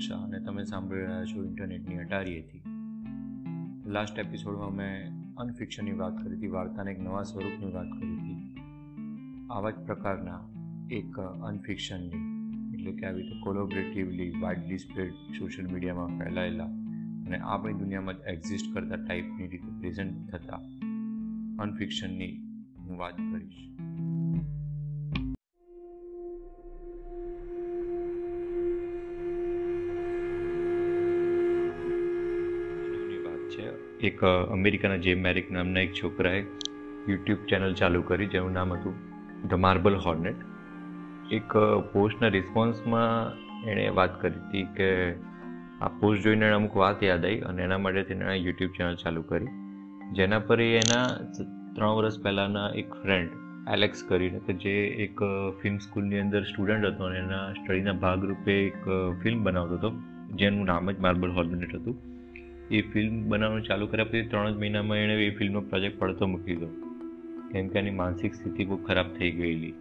શાહ અને તમે સાંભળી રહ્યા છો ઇન્ટરનેટની અટારીએથી લાસ્ટ એપિસોડમાં મેં અનફિક્શનની વાત કરી હતી, વાર્તાને એક નવા સ્વરૂપની વાત કરી હતી. આવા જ પ્રકારના એક અનફિક્શનની એટલે કે આવી રીતે કોલોબરેટિવલી વાઇડલી સ્પ્રેડ સોશિયલ મીડિયામાં ફેલાયેલા અને આપણી દુનિયામાં જ એક્ઝિસ્ટ કરતા ટાઈપની રીતે પ્રેઝન્ટ થતા અનફિક્શનની હું વાત કરીશ. એક અમેરિકાના જે મેરિક નામના એક છોકરાએ યુટ્યુબ ચેનલ ચાલુ કરી, જેનું નામ હતું ધ માર્બલ હોર્નેટ. એક પોસ્ટના રિસ્પોન્સમાં એણે વાત કરી હતી કે આ પોસ્ટ જોઈને અમુક વાત યાદ આવી અને એના માટે તેણે યુટ્યુબ ચેનલ ચાલુ કરી. જેના પર એના ત્રણ વર્ષ પહેલાંના એક ફ્રેન્ડ એલેક્સ કરીને કે જે એક ફિલ્મ સ્કૂલની અંદર સ્ટુડન્ટ હતો અને એના સ્ટડીના ભાગરૂપે એક ફિલ્મ બનાવતો હતો, જેનું નામ જ માર્બલ હોર્નેટ હતું. એ ફિલ્મ બનાવવાનું ચાલુ કર્યા પછી ત્રણ જ મહિનામાં એણે એ ફિલ્મનો પ્રોજેક્ટ પડતો મૂકી દીધો. કેમ કે એની માનસિક સ્થિતિ બહુ ખરાબ થઈ ગયેલી.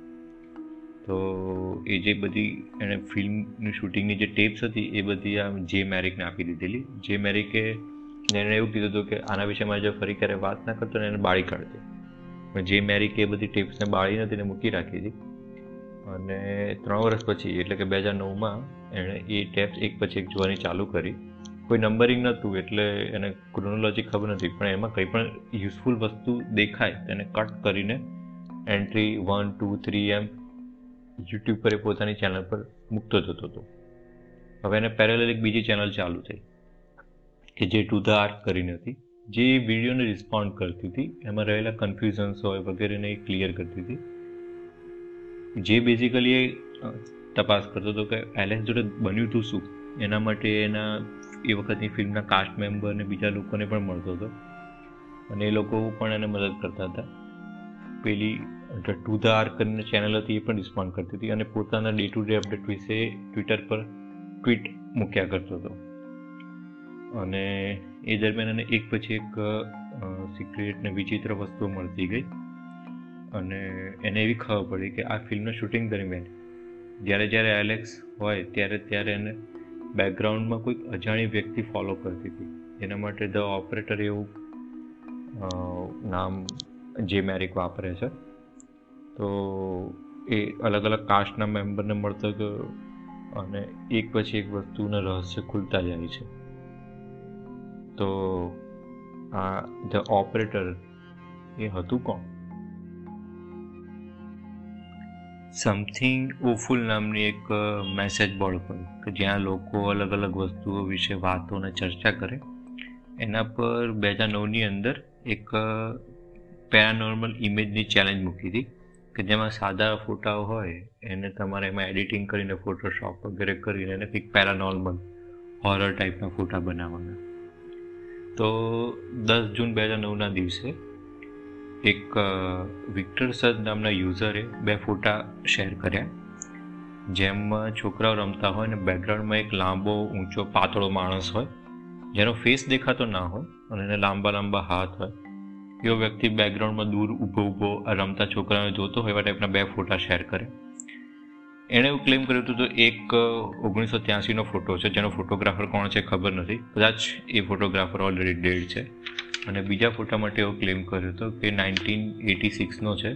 તો એ જે બધી એણે ફિલ્મની શૂટિંગની જે ટેપ્સ હતી, એ બધી આ જે મેરિકને આપી દીધેલી. જે મેરિકે એણે એવું કીધું હતું કે આના વિશે મારે જો ફરી ક્યારે વાત ના કરતો ને એને બાળી કાઢતી પણ જે મેરિકે એ બધી ટેપ્સને બાળી નથી એને મૂકી રાખી હતી. અને ત્રણ વર્ષ પછી, એટલે કે બે હજાર નવમાં, એણે એ ટેપ્સ એક પછી એક જોવાની ચાલુ કરી. કોઈ નંબરિંગ નહોતું એટલે એને ક્રોનોલોજી ખબર નથી, પણ એમાં કંઈ પણ યુઝફુલ વસ્તુ દેખાય તેને કટ કરીને એન્ટ્રી વન ટુ થ્રી એમ યુટ્યુબ પર એ પોતાની ચેનલ પર મૂકતો જતો હતો. હવે એને પેરેલલ એક બીજી ચેનલ ચાલુ થઈ, કે જે ટુ ધ આર્ટ કરીને હતી, જે વિડીયોને રિસ્પોન્ડ કરતી હતી, એમાં રહેલા કન્ફ્યુઝન્સ હોય વગેરેને એ ક્લિયર કરતી હતી. જે બેઝિકલી એ તપાસ કરતો હતો કે એલેન્સ જોડે બન્યું હતું શું? એના માટે એના એ વખતની ફિલ્મના કાસ્ટ મેમ્બર અને બીજા લોકોને પણ મળતો હતો. અને એ લોકો પણ એને મદદ કરતા હતા. પેલી ટુ ધ આર કરીને ચેનલ હતી, એ પણ રિસ્પોન્ડ કરતી હતી અને પોતાના ડે ટુ ડે અપડેટ વિશે ટ્વિટર પર ટ્વીટ મૂક્યા કરતો હતો. અને એ દરમિયાન એને એક પછી એક સિક્રેટ ને વિચિત્ર વસ્તુઓ મળતી ગઈ. અને એને એવી ખબર પડી કે આ ફિલ્મના શૂટિંગ દરમિયાન જ્યારે જ્યારે એલેક્સ હોય, ત્યારે ત્યારે એને બેકગ્રાઉન્ડમાં કોઈક અજાણી વ્યક્તિ ફોલો કરતી હતી. એના માટે ધ ઓપરેટર એવું નામ જે મેરિક વાપરે છે. તો એ અલગ અલગ કાસ્ટના મેમ્બરને મળતો ગયો અને એક પછી એક વસ્તુના રહસ્ય ખુલતા જાય છે. તો આ ધ ઓપરેટર એ હતું કોણ? સમથિંગ ઓફુલ નામની એક મેસેજ બોર્ડ પર કે જ્યાં લોકો અલગ અલગ વસ્તુઓ વિશે વાતો અને ચર્ચા કરે. એના પર બે હજાર નવની અંદર એક પેરાનોર્મલ ઇમેજની ચેલેન્જ મૂકી હતી કે જેમાં સાદા ફોટાઓ હોય, એને તમારે એમાં એડિટિંગ કરીને ફોટોશોપ વગેરે કરીને એને કંઈક પેરાનોર્મલ હોરર ટાઈપના ફોટા બનાવવાના. તો દસ જૂન બે હજાર નવના દિવસે એક વિક્ટર સદ નામના યુઝરે બે ફોટા શેર કર્યા. જેમાં છોકરાઓ રમતા હોય અને બેકગ્રાઉન્ડમાં એક લાંબો, ઊંચો, પાતળો માણસ હોય, જેનો ફેસ દેખાતો ના હોય અને એને લાંબા લાંબા હાથ હોય, એવો વ્યક્તિ બેકગ્રાઉન્ડમાં દૂર ઊભો ઊભો રમતા છોકરાઓને જોતો હોય એવા ટાઈપના બે ફોટા શેર કરે. એણે એવું ક્લેમ કર્યું હતું, તો એક ઓગણીસો ત્યાસીનો ફોટો છે, જેનો ફોટોગ્રાફર કોણ છે ખબર નથી, કદાચ એ ફોટોગ્રાફર ઓલરેડી ડેડ છે. અને બીજા ફોટા માટે એવો ક્લેમ કર્યો હતો કે નાઇન્ટીન એટી સિક્સનો છે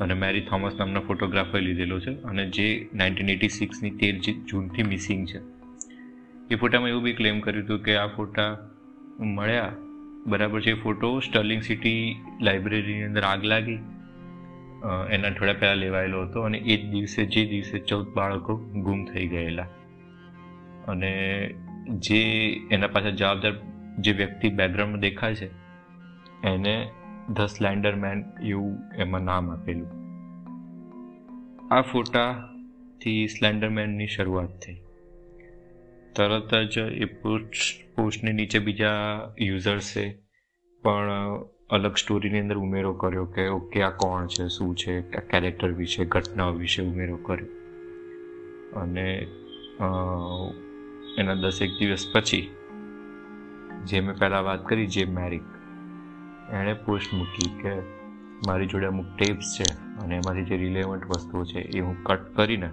અને મેરી થોમસ નામના ફોટોગ્રાફર લીધેલો છે અને જે નાઇન્ટીન એટી સિક્સની તેર જૂનથી મિસિંગ છે. એ ફોટામાં એવું બી ક્લેમ કર્યું હતું કે આ ફોટા મળ્યા, બરાબર છે એ ફોટો સ્ટર્લિંગ સિટી લાઇબ્રેરીની અંદર આગ લાગી. એના થોડા પહેલાં લેવાયેલો હતો અને એ જ દિવસે, જે દિવસે ચૌદ બાળકો ગુમ થઈ ગયેલા. અને જે એના પાછળ જવાબદાર જે વ્યક્તિ બેકગ્રાઉન્ડમાં દેખાય છે એને ધ સ્લેન્ડર મેન એવું એમાં નામ આપેલું. આ ફોટાથી સ્લેન્ડર મેનની શરૂઆત થઈ. તરત જ એ પોસ્ટ, પોસ્ટની નીચે બીજા યુઝર્સે પણ અલગ સ્ટોરીની અંદર ઉમેરો કર્યો કે ઓકે, આ કોણ છે, શું છે કેરેક્ટર વિશે, ઘટનાઓ વિશે ઉમેરો કર્યો. અને એના દસેક દિવસ પછી, જે મેં પહેલાં વાત કરી, જે મેરિક એણે પોસ્ટ મૂકી કે મારી જોડે અમુક ટેપ્સ છે અને એમાંથી જે રિલેવન્ટ વસ્તુઓ છે એ હું કટ કરીને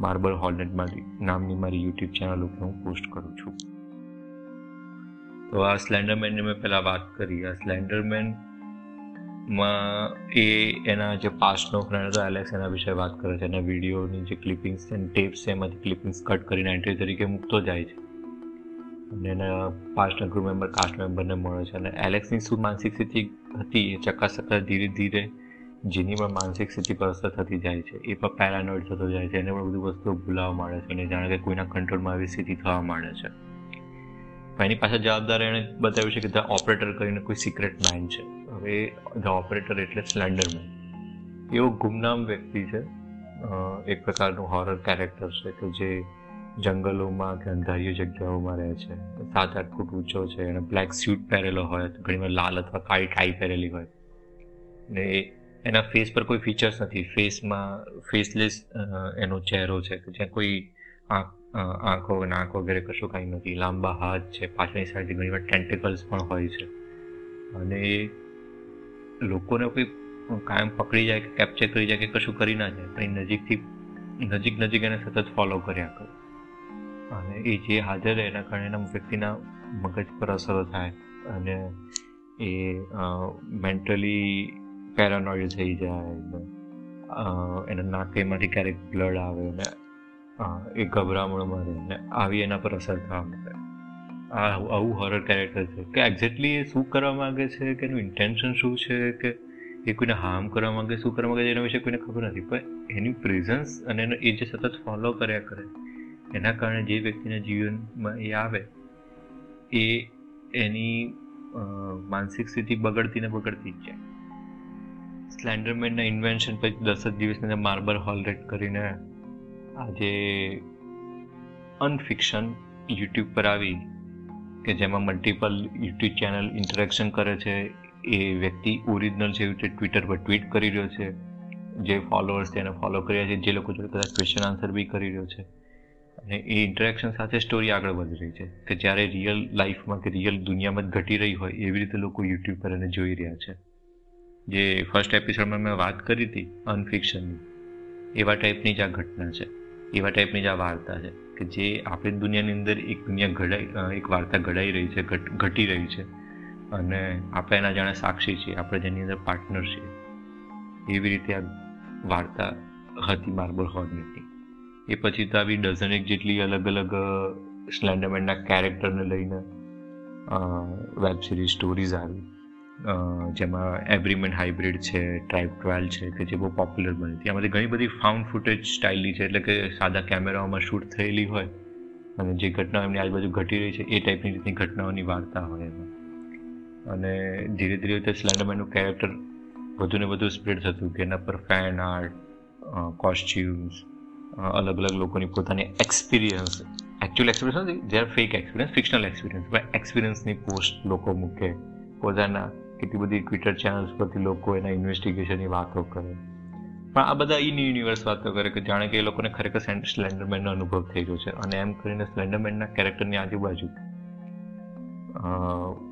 માર્બલ હોર્નેટમાંથી નામની મારી યુટ્યુબ ચેનલ ઉપર હું પોસ્ટ કરું છું. તો આ સ્લેન્ડરમેનની મેં પહેલાં વાત કરી. આ સ્લેન્ડરમેનમાં એ એના જે પાસ્ટનો ફ્રેન્ડ હતો એલેક્સ એના વિશે વાત કરે છે. એના વિડીયોની જે ક્લિપિંગ્સ છે ટેપ્સ છે, એમાંથી ક્લિપિંગ્સ કટ કરીને એન્ટ્રી તરીકે મૂકતો જાય છે. અને એના પાસ્ટના ગ્રુપ મેમ્બર કાસ્ટ મેમ્બરને મળે છે. અને એલેક્સની શું માનસિક સ્થિતિ હતી એ ચકાસતા ધીરે ધીરે જેની પણ માનસિક સ્થિતિ પર અસર થતી જાય છે. એ પણ પેરાનોઇડ થતો જાય છે. એને પણ બધી વસ્તુઓ ભૂલાવા માંડે છે અને જાણે કે કોઈના કંટ્રોલમાં આવી સ્થિતિ થવા માંડે છે. એની પાછળ જવાબદાર એણે બતાવ્યું છે કે ધ ઓપરેટર કરીને કોઈ સિક્રેટ મેન છે. હવે ધ ઓપરેટર એટલે સ્લેન્ડરમેન. એવો ગુમનામ વ્યક્તિ છે. એક પ્રકારનું હોરર કેરેક્ટર છે કે જે જંગલોમાં કે અંધારીઓ જગ્યાઓમાં રહે છે. સાત આઠ ફૂટ ઊંચો છે અને બ્લેક સ્યુટ પહેરેલો હોય તો ઘણીવાર લાલ અથવા કાળી ટાઈ પહેરેલી હોય. ને એના ફેસ પર કોઈ ફીચર્સ નથી. ફેસમાં ફેસલેસ એનો ચહેરો છે કે જ્યાં કોઈ આંખ આંખો નાક વગેરે કશું કાંઈ નથી. લાંબા હાથ છે, પાછળની સાઈડથી ઘણીવાર ટેન્ટિકલ્સ પણ હોય છે. અને લોકોને કોઈ કાયમ પકડી જાય કે કેપ્ચર કરી જાય કે કશું કરી ના જાય પણ નજીકથી નજીક નજીક એને સતત ફોલો કર્યા કરે અને એ જે હાજર રહે એના કારણે એના વ્યક્તિના મગજ પર અસરો થાય અને એ મેન્ટલી પેરાનોઇડ થઈ જાય એના નાકેમાંથી ક્યારેક બ્લડ આવે અને એ ગભરામણમાં રહે ને, આવી એના પર અસર થવા માંડે. આ આવું હોરર કેરેક્ટર છે. કે એક્ઝેક્ટલી એ શું કરવા માગે છે? કે એનું ઇન્ટેન્શન શું છે? કે એ કોઈને હાર્મ કરવા માગે, શું કરવા માંગે એના વિશે કોઈને ખબર નથી. પણ એની પ્રેઝન્સ અને એનો એ જે સતત ફોલો કર્યા કરે એના કારણે જે વ્યક્તિના જીવનમાં એ આવે, એ એની માનસિક સ્થિતિ બગડતી ને બગડતી જ જાય. સ્લેન્ડરમેનના ઇન્વેન્શન પછી દસ જ દિવસની માર્બલ હોલ રેડ કરીને આજે અનફિક્શન યુટ્યુબ પર આવી કે જેમાં મલ્ટિપલ યુટ્યુબ ચેનલ ઇન્ટરેક્શન કરે છે. એ વ્યક્તિ ઓરિજિનલ જેવી રીતે ટ્વિટર પર ટ્વીટ કરી રહ્યો છે. જે ફોલોઅર્સ તેને ફોલો કર્યા છે. જે લોકો જોડે કદાચ ક્વેશ્ચન આન્સર બી કરી રહ્યો છે. અને એ ઇન્ટરેક્શન સાથે સ્ટોરી આગળ વધી રહી છે. કે જ્યારે રિયલ લાઈફમાં કે રિયલ દુનિયામાં જ ઘટી રહી હોય, એવી રીતે લોકો યુટ્યુબ પર એને જોઈ રહ્યા છે. જે ફર્સ્ટ એપિસોડમાં મેં વાત કરી હતી અનફિક્શનની એવા ટાઈપની જ આ ઘટના છે. એવા ટાઈપની જ આ વાર્તા છે. કે જે આપણી દુનિયાની અંદર એક દુનિયા ઘડાઈ એક વાર્તા ઘડાઈ રહી છે, ઘટી રહી છે. અને આપણે એના જાણે સાક્ષી છીએ, આપણે જેની અંદર પાર્ટનર છીએ. એવી રીતે આ વાર્તા હતી માર્બલ હોર્નેટની એ પછી તો આવી ડઝન એક જેટલી અલગ અલગ સ્લેન્ડરમેનના કેરેક્ટરને લઈને વેબ સિરીઝ સ્ટોરીઝ આવી. જેમાં એવરીમેન હાઇબ્રિડ છે ટ્રાઇબ ટ્વેલ છે, કે જે બહુ પોપ્યુલર બની હતી. આમાંથી ઘણી બધી ફાઉન્ડ ફૂટેજ સ્ટાઇલની છે, એટલે કે સાદા કેમેરાઓમાં શૂટ થયેલી હોય, અને જે ઘટનાઓ એમની આજુબાજુ ઘટી રહી છે, એ ટાઈપની રીતની ઘટનાઓની વાર્તા હોય એમાં. અને ધીરે ધીરે રીતે સ્લેન્ડરમેનનું કેરેક્ટર વધુ ને વધુ સ્પ્રેડ થતું કે એના પર ફેન આર્ટ કોસ્ચ્યુમ્સ અલગ અલગ લોકોની પોતાની એક્સપિરિયન્સ એકચ્યુઅલ એક્સપિરિયન્સ નથી જે ફેક એક્સપિરિયન્સ ફિક્શનલ એક્સપિરિયન્સ પણ એક્સપિરિયન્સની પોસ્ટ લોકો મૂકે, પોતાના કેટલી બધી ટ્વિટર ચેનલ્સ પરથી લોકો એના ઇન્વેસ્ટિગેશનની વાતો કરે. પણ આ બધા ઇન યુનિવર્સ વાતો કરે કે જાણે કે એ લોકોને ખરેખર સ્લેન્ડરમેનનો અનુભવ થઈ રહ્યો છે. અને એમ કરીને સ્લેન્ડરમેનના કેરેક્ટરની આજુબાજુ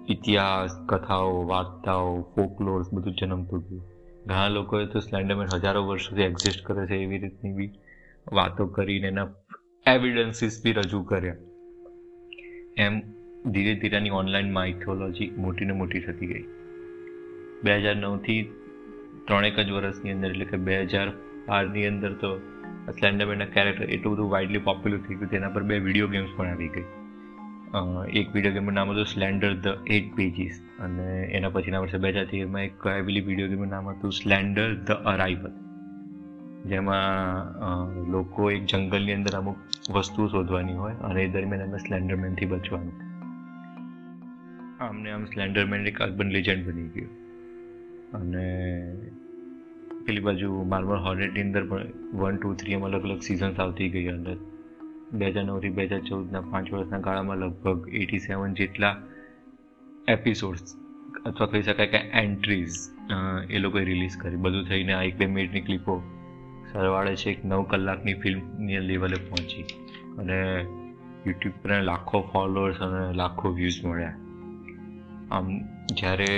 ઇતિહાસ, કથાઓ, વાર્તાઓ ફોકલોર્સ બધું જન્મતું ગયું ઘણા લોકોએ તો સ્લેન્ડરમેન હજારો વર્ષ સુધી એક્ઝિસ્ટ કરે છે એવી રીતની બી વાતો કરીને એના એવિડન્સીસ બી રજૂ કર્યા. એમ ધીરે ધીરે એની ઓનલાઈન માઇથોલોજી મોટી ને મોટી થતી ગઈ. બે હજાર નવથી ત્રણેક જ વર્ષની અંદર, એટલે કે બે હજાર બારની અંદર તો સ્લેન્ડરમેનના કેરેક્ટર એટલું બધું વાઇડલી પોપ્યુલર થઈ ગયું તેના પર બે વીડિયો ગેમ્સ પણ આવી ગઈ. એક વીડિયો ગેમનું નામ હતું સ્લેન્ડર ધ એટ પેજીસ અને એના પછીના વર્ષે બે હજાર તેરમાં એક આવેલી વીડિયો ગેમનું નામ હતું સ્લેન્ડર ધ અરાઇવલ જેમાં લોકો એક જંગલની અંદર અમુક વસ્તુઓ શોધવાની હોય અને એ દરમિયાન અમે સ્લેન્ડરમેનથી બચવાનું. આમને આમ સ્લેન્ડરમેન એક અર્બન લેજન્ડ બની ગયું. અને પેલી બાજુ માર્બલ હોર્નેટની અંદર પણ વન, ટુ, થ્રી એમ અલગ અલગ સિઝન્સ આવતી ગઈ અંદર. બે હજાર નવથી બે હજાર ચૌદના પાંચ વર્ષના ગાળામાં લગભગ એટી સેવન જેટલા એપિસોડ્સ અથવા કહી શકાય કે એન્ટ્રીઝ એ લોકોએ રિલીઝ કરી. બધું થઈને આ એક બે મિનિટની ક્લિપો સરવાળે છે એક નવ કલાકની ફિલ્મની લેવલે પહોંચી. અને યુટ્યુબ પર લાખો ફોલોઅર્સ અને લાખો વ્યૂઝ મળ્યા. આમ જ્યારે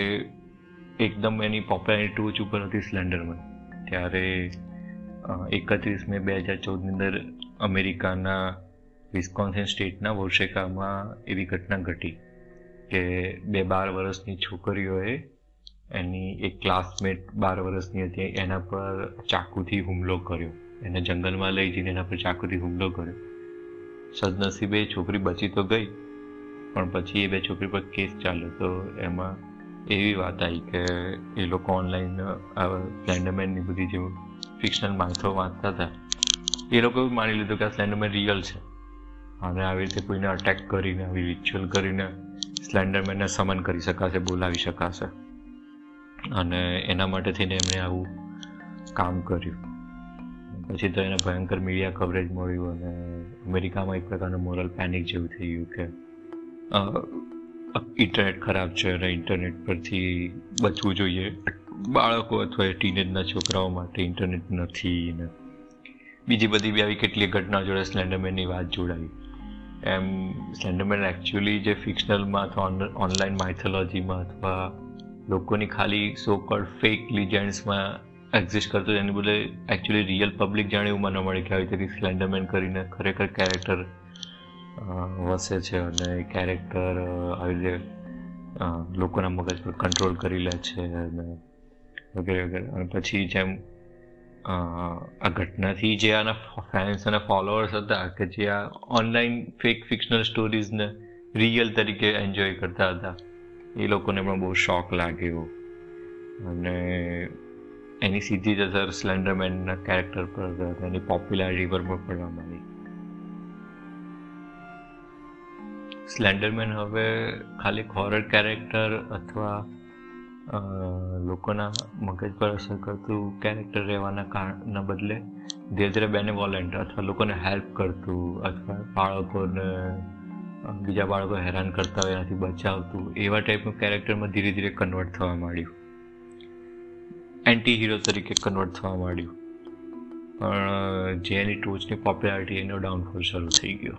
એકદમ એની પોપ્યુલારિટી ટોચ ઉપર હતી સ્લેન્ડરમાં, ત્યારે એકત્રીસ મે બે હજાર ચૌદની અંદર અમેરિકાના વિસ્કોન્સિન સ્ટેટના વર્ષેકામાં એવી ઘટના ઘટી કે બે બાર વર્ષની છોકરીઓએ એની એક ક્લાસમેટ બાર વર્ષની હતી, એના પર ચાકુથી હુમલો કર્યો. એને જંગલમાં લઈ જઈને એના પર ચાકુથી હુમલો કર્યો. સદનસીબે છોકરી બચી તો ગઈ, પણ પછી એ બે છોકરી પર કેસ ચાલ્યો. તો એમાં એવી વાત આવી કે એ લોકો ઓનલાઈન સ્લેન્ડરમેનની બધી જે ફિક્શનલ માણસો વાંચતા હતા, એ લોકો માની લીધું કે આ સ્લેન્ડરમેન રિયલ છે. અને આવી રીતે કોઈને અટેક કરીને, આવી રિચ્યુઅલ કરીને સ્લેન્ડરમેનને સમન કરી શકાશે, બોલાવી શકાશે. અને એના માટે થઈને એમણે આવું કામ કર્યું. પછી તો એને ભયંકર મીડિયા કવરેજ મળ્યું અને અમેરિકામાં એક પ્રકારનું મોરલ પેનિક જેવું થઈ ગયું કે ઇન્ટરનેટ ખરાબ છે અને ઇન્ટરનેટ પરથી બચવું જોઈએ. બાળકો અથવા ટીનેજના છોકરાઓ માટે ઇન્ટરનેટ નથી ને. બીજી બધી બી આવી કેટલીક ઘટના જોડે સ્લેન્ડરમેનની વાત જોડાઈ. એમ, સ્લેન્ડરમેન એકચ્યુઅલી જે ફિક્શનલમાં અથવા ઓનલાઈન માઇથોલોજીમાં અથવા લોકોની ખાલી સો કોલ્ડ ફેક લિજેન્ડ્સમાં એક્ઝિસ્ટ કરતો એની બદલે એકચ્યુઅલી રિયલ પબ્લિક જાણે એવું ન મળે કે આવી રીતે સ્લેન્ડરમેન કરીને ખરેખર કેરેક્ટર વસે છે અને કેરેક્ટર આવી રીતે લોકોના મગજ પર કંટ્રોલ કરી લે છે અને વગેરે વગેરે. અને પછી જેમ આ ઘટનાથી જે આના ફેન્સ અને ફોલોઅર્સ હતા કે જે આ ઓનલાઈન ફેક ફિક્શનલ સ્ટોરીઝને રિયલ તરીકે એન્જોય કરતા હતા. એ લોકોને પણ બહુ શોખ લાગ્યો અને એની સીધી જ અસર સ્લેન્ડરમેનના કેરેક્ટર પર એની પોપ્યુલારિટી પર પણ પડવા માંડી સ્લેન્ડરમેન હવે ખાલી હોરર કેરેક્ટર અથવા લોકોના મગજ પર અસર કરતું કેરેક્ટર રહેવાના કારણના બદલે ધીરે ધીરે બેનેવોલન્ટ અથવા લોકોને હેલ્પ કરતું અથવા બાળકોને બીજા બાળકો હેરાન કરતા હોય, એનાથી બચાવતું, એવા ટાઈપનું કેરેક્ટરમાં ધીરે ધીરે કન્વર્ટ થવા માંડ્યું. એન્ટી હીરો તરીકે કન્વર્ટ થવા માંડ્યું. પણ જે એની ટોચની પોપ્યુલારિટી એનો ડાઉનફોલ શરૂ થઈ ગયો.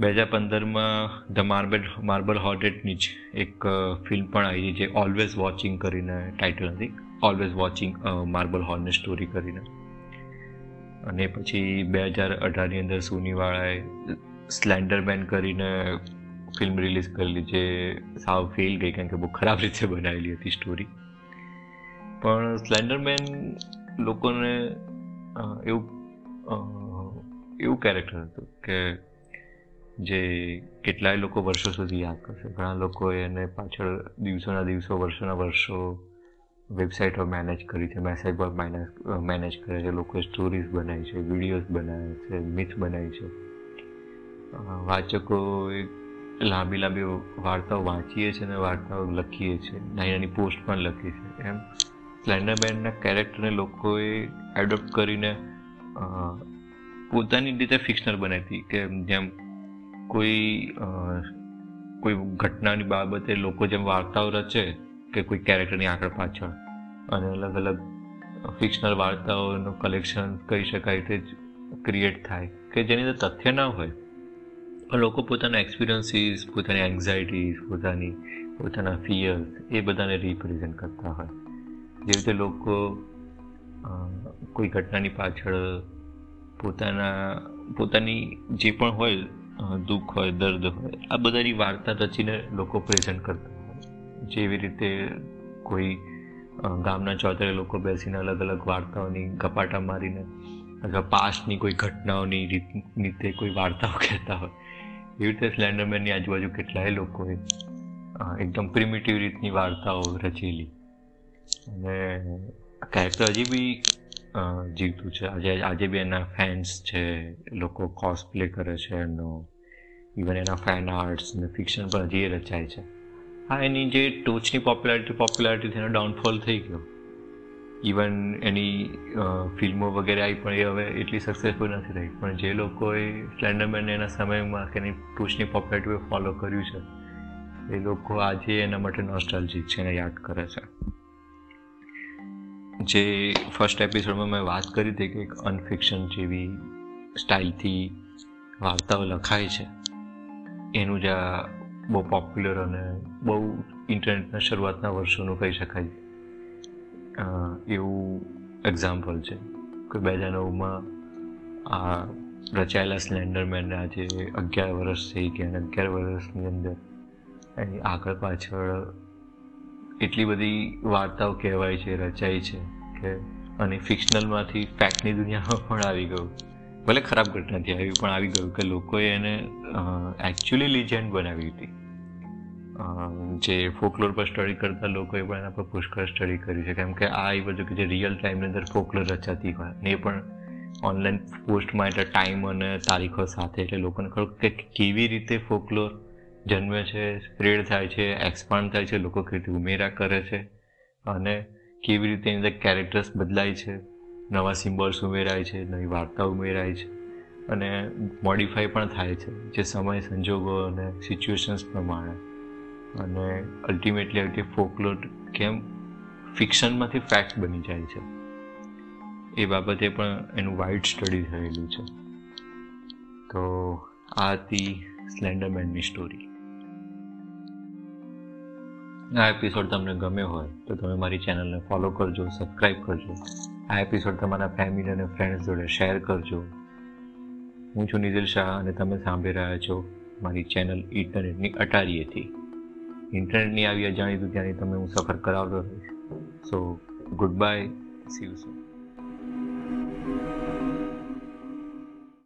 બે હજાર પંદરમાં ધ માર્બલ માર્બલ હોર્ડેટની જ એક ફિલ્મ પણ આવી જે ઓલવેઝ વોચિંગ કરીને ટાઇટલ હતી. ઓલવેઝ વોચિંગ માર્બલ હોર્નની સ્ટોરી કરીને. અને પછી બે હજાર અઢારની અંદર સોનીવાળાએ સ્લેન્ડરમેન કરીને ફિલ્મ રિલીઝ કરેલી જે સાવ ફેલ ગઈ કારણ કે બહુ ખરાબ રીતે બનાવેલી હતી સ્ટોરી પણ સ્લેન્ડરમેન લોકોને એવું એવું કેરેક્ટર હતું કે જે કેટલાય લોકો વર્ષો સુધી યાદ કરશે. ઘણા લોકો એને પાછળ દિવસોના દિવસો, વર્ષોના વર્ષો વેબસાઇટ પર મેનેજ કરી છે મેસેજ પર મેનેજ કરે છે. લોકોએ સ્ટોરીઝ બનાવી છે વિડીયોઝ બનાવે છે મિથ બનાવી છે. વાચકો લાંબી લાંબી વાર્તાઓ વાંચીએ છીએ અને વાર્તાઓ લખીએ છીએ નાની નાની પોસ્ટ પણ લખી છે. એમ સ્લેન્ડરમેનના કેરેક્ટરને લોકોએ એડોપ્ટ કરીને પોતાની રીતે ફિક્શનલ બનાવી કે જેમ કોઈ કોઈ ઘટનાની બાબતે લોકો જેમ વાર્તાઓ રચે કે કોઈ કેરેક્ટરની આગળ પાછળ. અને અલગ અલગ ફિક્શનલ વાર્તાઓનું કલેક્શન કહી શકાય તે જ ક્રિએટ થાય. કે જેની અંદર તથ્ય ના હોય. લોકો પોતાના એક્સપિરિયન્સીસ પોતાની એન્ઝાયટીઝ પોતાની, પોતાના ફિયર્સ એ બધાને રિપ્રેઝેન્ટ કરતા હોય. જેવી રીતે લોકો કોઈ ઘટનાની પાછળ પોતાના, પોતાની જે પણ હોય દુઃખ હોય, દર્દ હોય, આ બધાની વાર્તા રચીને લોકો પ્રેઝન્ટ કરતા હોય. જેવી રીતે કોઈ ગામના ચોતરે લોકો બેસીને અલગ અલગ વાર્તાઓની ગપાટા મારીને અથવા પાસ્ટની કોઈ ઘટનાઓની રીત, રીતે કોઈ વાર્તાઓ કહેતા હોય એવી રીતે સ્લેન્ડરમેનની આજુબાજુ કેટલાય લોકોએ એકદમ પ્રિમિટિવ રીતની વાર્તાઓ રચેલી. અને કેરેક્ટર હજી બી જીવતું છે. આજે આજે બી એના ફેન્સ છે, લોકો કોસ્પ્લે કરે છે, એનો ઇવન એના ફેન આર્ટ્સ ને ફિક્શન પણ હજી એ રચાય છે. હા, એની જે ટોચની પોપ્યુલારિટી પોપ્યુલારિટી એનો ડાઉનફોલ થઈ ગયો. ઇવન એની ફિલ્મો વગેરે આવી પણ એ હવે એટલી સક્સેસફુલ નથી થઈ. પણ જે લોકોએ સ્લેન્ડરમેન એના સમયમાં કે એની ટોચની પોપ્યુલરિટી ફોલો કર્યું છે, એ લોકો આજે એના માટે નોસ્ટાલજીક છે એને યાદ કરે છે. જે ફર્સ્ટ એપિસોડમાં મેં વાત કરી હતી કે એક અનફિક્શન જેવી સ્ટાઇલથી વાર્તાઓ લખાય છે, એનું જ આ બહુ પોપ્યુલર અને બહુ ઇન્ટરનેટના શરૂઆતના વર્ષોનું કહી શકાય. એવું એક્ઝામ્પલ છે કે બે હજાર નવમાં આ રચાયેલા સ્લેન્ડરમેન આજે અગિયાર વર્ષ થઈ ગયા અને અગિયાર વર્ષની અંદર એની આગળ પાછળ એટલી બધી વાર્તાઓ કહેવાય છે, રચાય છે કે અને ફિક્શનલમાંથી ફેક્ટની દુનિયામાં પણ આવી ગયું. ભલે ખરાબ ઘટનાથી આવી પણ આવી ગયું કે લોકોએ એને એકચ્યુઅલી લિજેન્ડ બનાવી હતી. જે ફોકલોર પર સ્ટડી કરતા લોકોએ પણ એના પર પુષ્કળ સ્ટડી કરી છે. કેમ કે આ એ બધું કે જે રિયલ ટાઈમની અંદર ફોકલોર રચાતી હોય ને એ પણ ઓનલાઈન પોસ્ટમાં એટલે ટાઈમ અને તારીખો સાથે એટલે લોકોને ખબર કે કેવી રીતે ફોકલોર જન્મે છે સ્પ્રેડ થાય છે એક્સપાન્ડ થાય છે, લોકો કેવી રીતે ઉમેરા કરે છે અને કેવી રીતે એની અંદર કેરેક્ટર્સ બદલાય છે, નવા સિમ્બોલ્સ ઉમેરાય છે, નવી વાર્તા ઉમેરાય છે અને મોડિફાઈ પણ થાય છે, જે સમય સંજોગો અને સિચ્યુએશન્સ પ્રમાણે. અને અલ્ટિમેટલી આવી ફોકલોર કેમ ફિક્શનમાંથી ફેક્ટ બની જાય છે. એ બાબતે પણ એનું વાઇડ સ્ટડી થયેલું છે. તો આ હતી સ્લેન્ડરમેનની સ્ટોરી આ એપિસોડ તમને ગમ્યો હોય તો તમે મારી ચેનલને ફોલો કરજો સબસ્ક્રાઈબ કરજો. આ એપિસોડ તમારા ફેમિલી અને ફ્રેન્ડ્સ જોડે શેર કરજો. હું છું નિધિલ શાહ અને તમે સાંભળી રહ્યા છો મારી ચેનલ ઇન્ટરનેટની અટારીએથી. ઇન્ટરનેટની આવી અજાણી દુનિયાની તમે હું સફર કરાવતો રહીશ so goodbye see you soon